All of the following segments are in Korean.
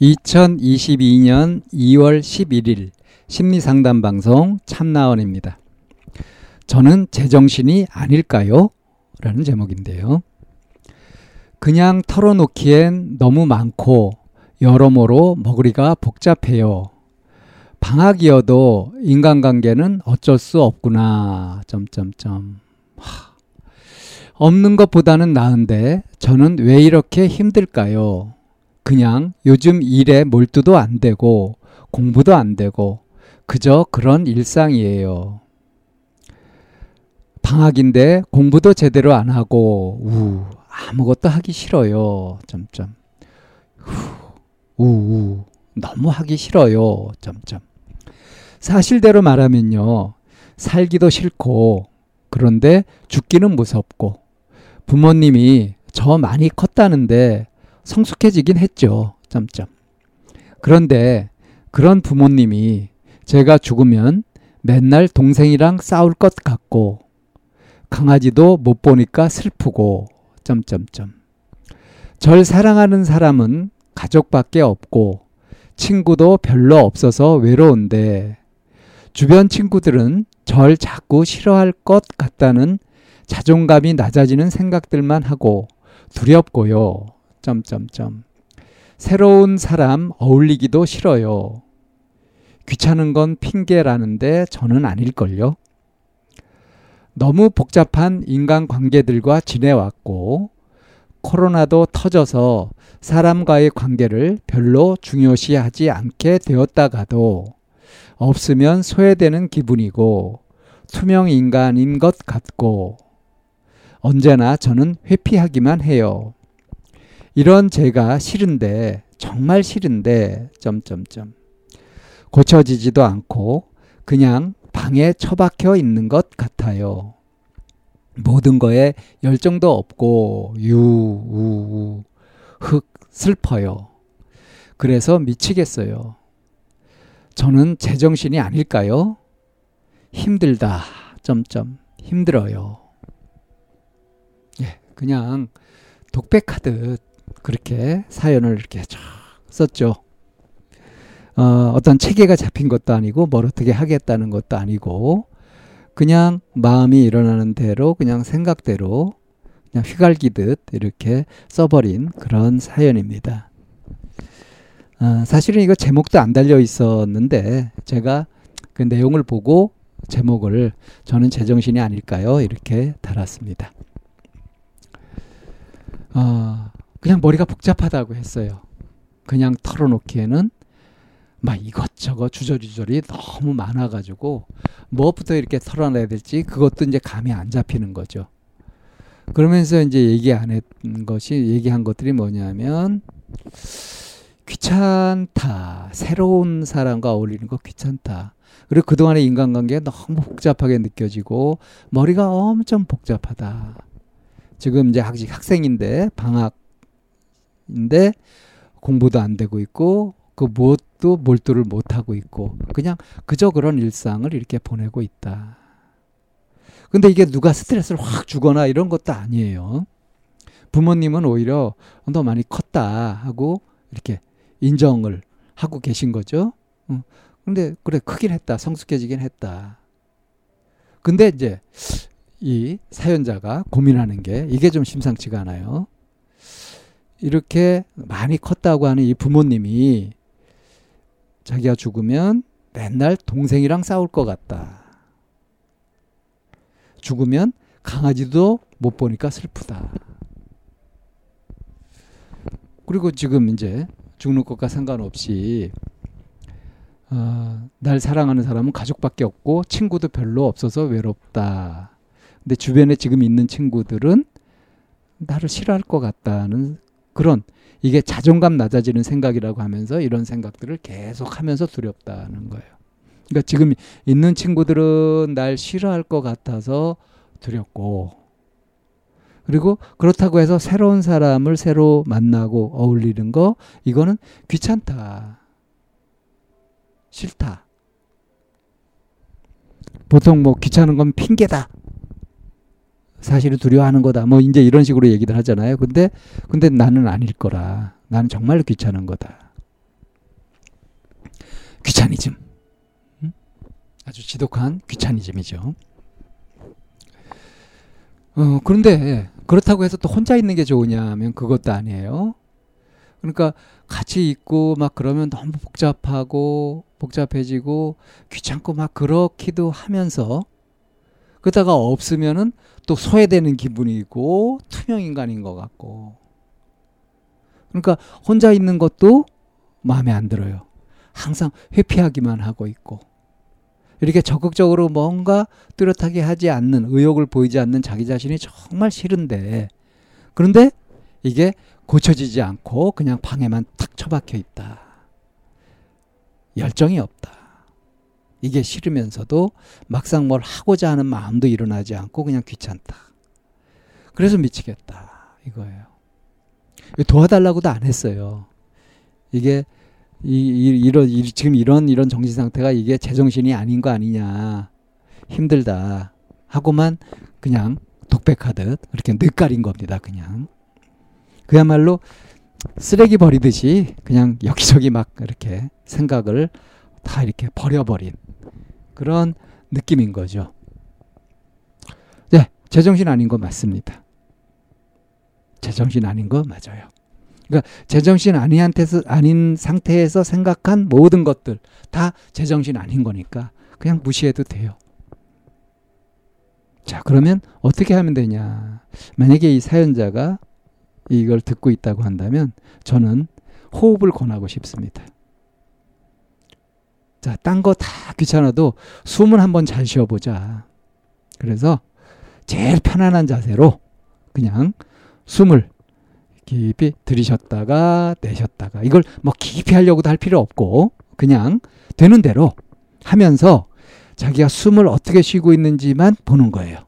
2022년 2월 11일 심리상담 방송 참나원입니다. 저는 제정신이 아닐까요? 라는 제목인데요. 그냥 털어놓기엔 너무 많고 여러모로 먹으리가 복잡해요. 방학이어도 인간관계는 어쩔 수 없구나. 점점점. 하. 없는 것보다는 나은데 저는 왜 이렇게 힘들까요? 그냥 요즘 일에 몰두도 안 되고 공부도 안 되고 그저 그런 일상이에요. 방학인데 공부도 제대로 안 하고 우 아무것도 하기 싫어요. 점점. 우우 너무 하기 싫어요. 점점. 사실대로 말하면요. 살기도 싫고 그런데 죽기는 무섭고 부모님이 저 많이 컸다는데 성숙해지긴 했죠. 점점. 그런데 그런 부모님이 제가 죽으면 맨날 동생이랑 싸울 것 같고 강아지도 못 보니까 슬프고 점점점. 절 사랑하는 사람은 가족밖에 없고 친구도 별로 없어서 외로운데 주변 친구들은 절 자꾸 싫어할 것 같다는 자존감이 낮아지는 생각들만 하고 두렵고요. 점점점. 새로운 사람 어울리기도 싫어요. 귀찮은 건 핑계라는데 저는 아닐걸요. 너무 복잡한 인간 관계들과 지내왔고 코로나도 터져서 사람과의 관계를 별로 중요시하지 않게 되었다가도 없으면 소외되는 기분이고 투명 인간인 것 같고 언제나 저는 회피하기만 해요. 이런 제가 싫은데 정말 싫은데 점점점 고쳐지지도 않고 그냥 방에 처박혀 있는 것 같아요. 모든 거에 열정도 없고 유우우 흑 슬퍼요. 그래서 미치겠어요. 저는 제정신이 아닐까요? 힘들다. 점점 힘들어요. 예, 그냥 독백하듯 그렇게 사연을 이렇게 쫙 썼죠. 어, 어떤 체계가 잡힌 것도 아니고 뭘 어떻게 하겠다는 것도 아니고 그냥 마음이 일어나는 대로 그냥 생각대로 그냥 휘갈기듯 이렇게 써버린 그런 사연입니다. 어, 사실은 이거 제목도 안 달려 있었는데 제가 그 내용을 보고 제목을 저는 제정신이 아닐까요? 이렇게 달았습니다. 그냥 머리가 복잡하다고 했어요. 그냥 털어놓기에는 막 이것저것 주저주저리 너무 많아가지고 무엇부터 이렇게 털어내야 될지 그것도 이제 감이 안 잡히는 거죠. 그러면서 이제 얘기 안 했던 것이 얘기한 것들이 뭐냐면 귀찮다. 새로운 사람과 어울리는 거 귀찮다. 그리고 그동안의 인간관계가 너무 복잡하게 느껴지고 머리가 엄청 복잡하다. 지금 이제 아직 학생인데 방학 인데 공부도 안 되고 있고 그 무엇도 몰두를 못 하고 있고 그냥 그저 그런 일상을 이렇게 보내고 있다. 근데 이게 누가 스트레스를 확 주거나 이런 것도 아니에요. 부모님은 오히려 너 많이 컸다 하고 이렇게 인정을 하고 계신 거죠. 어. 근데 그래 크긴 했다. 성숙해지긴 했다. 근데 이제 이 사연자가 고민하는 게 이게 좀 심상치가 않아요. 이렇게 많이 컸다고 하는 이 부모님이 자기가 죽으면 맨날 동생이랑 싸울 것 같다. 죽으면 강아지도 못 보니까 슬프다. 그리고 지금 이제 죽는 것과 상관없이 어, 날 사랑하는 사람은 가족밖에 없고 친구도 별로 없어서 외롭다. 근데 주변에 지금 있는 친구들은 나를 싫어할 것 같다는 그런 이게 자존감 낮아지는 생각이라고 하면서 이런 생각들을 계속 하면서 두렵다는 거예요. 그러니까 지금 있는 친구들은 날 싫어할 것 같아서 두렵고 그리고 그렇다고 해서 새로운 사람을 새로 만나고 어울리는 거 이거는 귀찮다. 싫다. 보통 뭐 귀찮은 건 핑계다. 사실은 두려워하는 거다. 뭐 이제 이런 식으로 얘기를 하잖아요. 근데 근데 나는 아닐 거라. 나는 정말로 귀찮은 거다. 귀차니즘. 아주 지독한 귀차니즘이죠. 어, 그런데 그렇다고 해서 또 혼자 있는 게 좋으냐면 그것도 아니에요. 그러니까 같이 있고 막 그러면 너무 복잡하고 복잡해지고 귀찮고 막 그렇기도 하면서 그러다가 없으면은 또 소외되는 기분이 있고 투명 인간인 것 같고 그러니까 혼자 있는 것도 마음에 안 들어요. 항상 회피하기만 하고 있고 이렇게 적극적으로 뭔가 뚜렷하게 하지 않는 의욕을 보이지 않는 자기 자신이 정말 싫은데 그런데 이게 고쳐지지 않고 그냥 방에만 탁 처박혀 있다. 열정이 없다. 이게 싫으면서도 막상 뭘 하고자 하는 마음도 일어나지 않고 그냥 귀찮다. 그래서 미치겠다. 이거예요. 도와달라고도 안 했어요. 이게 이, 이 이, 지금 이런 이런 정신 상태가 이게 제정신이 아닌 거 아니냐 힘들다 하고만 그냥 독백하듯 그렇게 늑가린 겁니다. 그냥 그야말로 쓰레기 버리듯이 그냥 여기저기 막 이렇게 생각을 다 이렇게 버려버린 그런 느낌인 거죠. 네, 제정신 아닌 거 맞습니다. 제정신 아닌 거 맞아요. 그러니까 제정신 아니한테서 아닌 상태에서 생각한 모든 것들 다 제정신 아닌 거니까 그냥 무시해도 돼요. 자, 그러면 어떻게 하면 되냐? 만약에 이 사연자가 이걸 듣고 있다고 한다면 저는 호흡을 권하고 싶습니다. 자, 딴 거 다 귀찮아도 숨을 한번 잘 쉬어보자. 그래서 제일 편안한 자세로 그냥 숨을 깊이 들이셨다가 내셨다가 이걸 뭐 깊이 하려고도 할 필요 없고 그냥 되는 대로 하면서 자기가 숨을 어떻게 쉬고 있는지만 보는 거예요.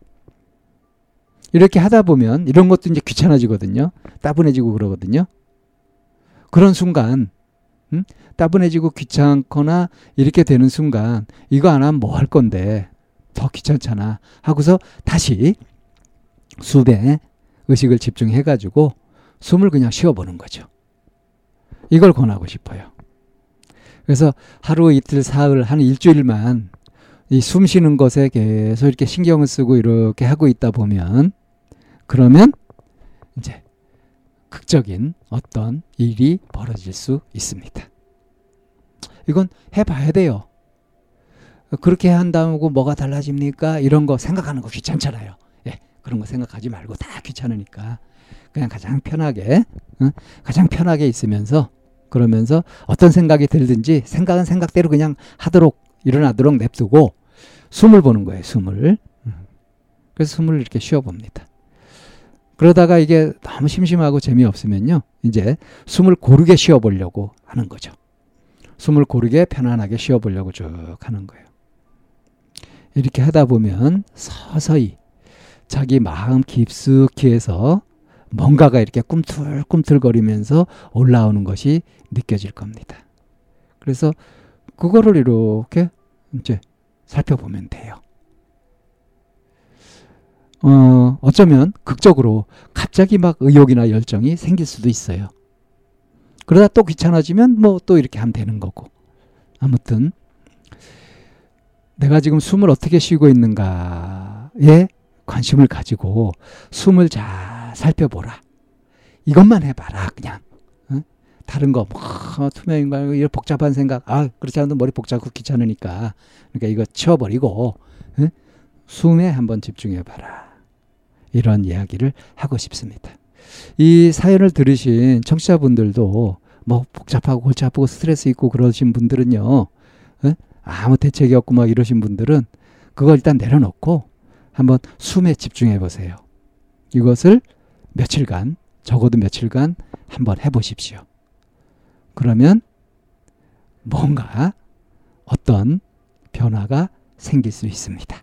이렇게 하다 보면 이런 것도 이제 귀찮아지거든요. 따분해지고 그러거든요. 그런 순간 음? 따분해지고 귀찮거나 이렇게 되는 순간 이거 안 하면 뭐 할 건데 더 귀찮잖아 하고서 다시 수배 의식을 집중해 가지고 숨을 그냥 쉬어 보는 거죠. 이걸 권하고 싶어요. 그래서 하루 이틀 사흘 한 일주일만 이 숨 쉬는 것에 계속 이렇게 신경을 쓰고 이렇게 하고 있다 보면 그러면 극적인 어떤 일이 벌어질 수 있습니다. 이건 해봐야 돼요. 그렇게 한다고 뭐가 달라집니까? 이런 거 생각하는 거 귀찮잖아요. 예, 그런 거 생각하지 말고 다 귀찮으니까 그냥 가장 편하게 어? 가장 편하게 있으면서 그러면서 어떤 생각이 들든지 생각은 생각대로 그냥 하도록 일어나도록 냅두고 숨을 보는 거예요. 숨을. 음. 그래서 숨을 이렇게 쉬어 봅니다. 그러다가 이게 너무 심심하고 재미없으면요. 이제 숨을 고르게 쉬어 보려고 하는 거죠. 숨을 고르게 편안하게 쉬어 보려고 쭉 하는 거예요. 이렇게 하다 보면 서서히 자기 마음 깊숙이 해서 뭔가가 이렇게 꿈틀꿈틀거리면서 올라오는 것이 느껴질 겁니다. 그래서 그거를 이렇게 이제 살펴보면 돼요. 어, 어쩌면 극적으로 갑자기 막 의욕이나 열정이 생길 수도 있어요. 그러다 또 귀찮아지면 뭐 또 이렇게 하면 되는 거고. 아무튼 내가 지금 숨을 어떻게 쉬고 있는가에 관심을 가지고 숨을 잘 살펴보라. 이것만 해봐라, 그냥. 어? 다른 거, 뭐, 투명인간, 이런 복잡한 생각, 아, 그렇지 않아도 머리 복잡고 귀찮으니까. 그러니까 이거 치워버리고, 어? 숨에 한번 집중해봐라. 이런 이야기를 하고 싶습니다. 이 사연을 들으신 청취자분들도 뭐 복잡하고 골치 아프고 스트레스 있고 그러신 분들은요, 어? 아무 대책이 없고 막 이러신 분들은 그걸 일단 내려놓고 한번 숨에 집중해 보세요. 이것을 며칠간, 적어도 며칠간 한번 해 보십시오. 그러면 뭔가 어떤 변화가 생길 수 있습니다.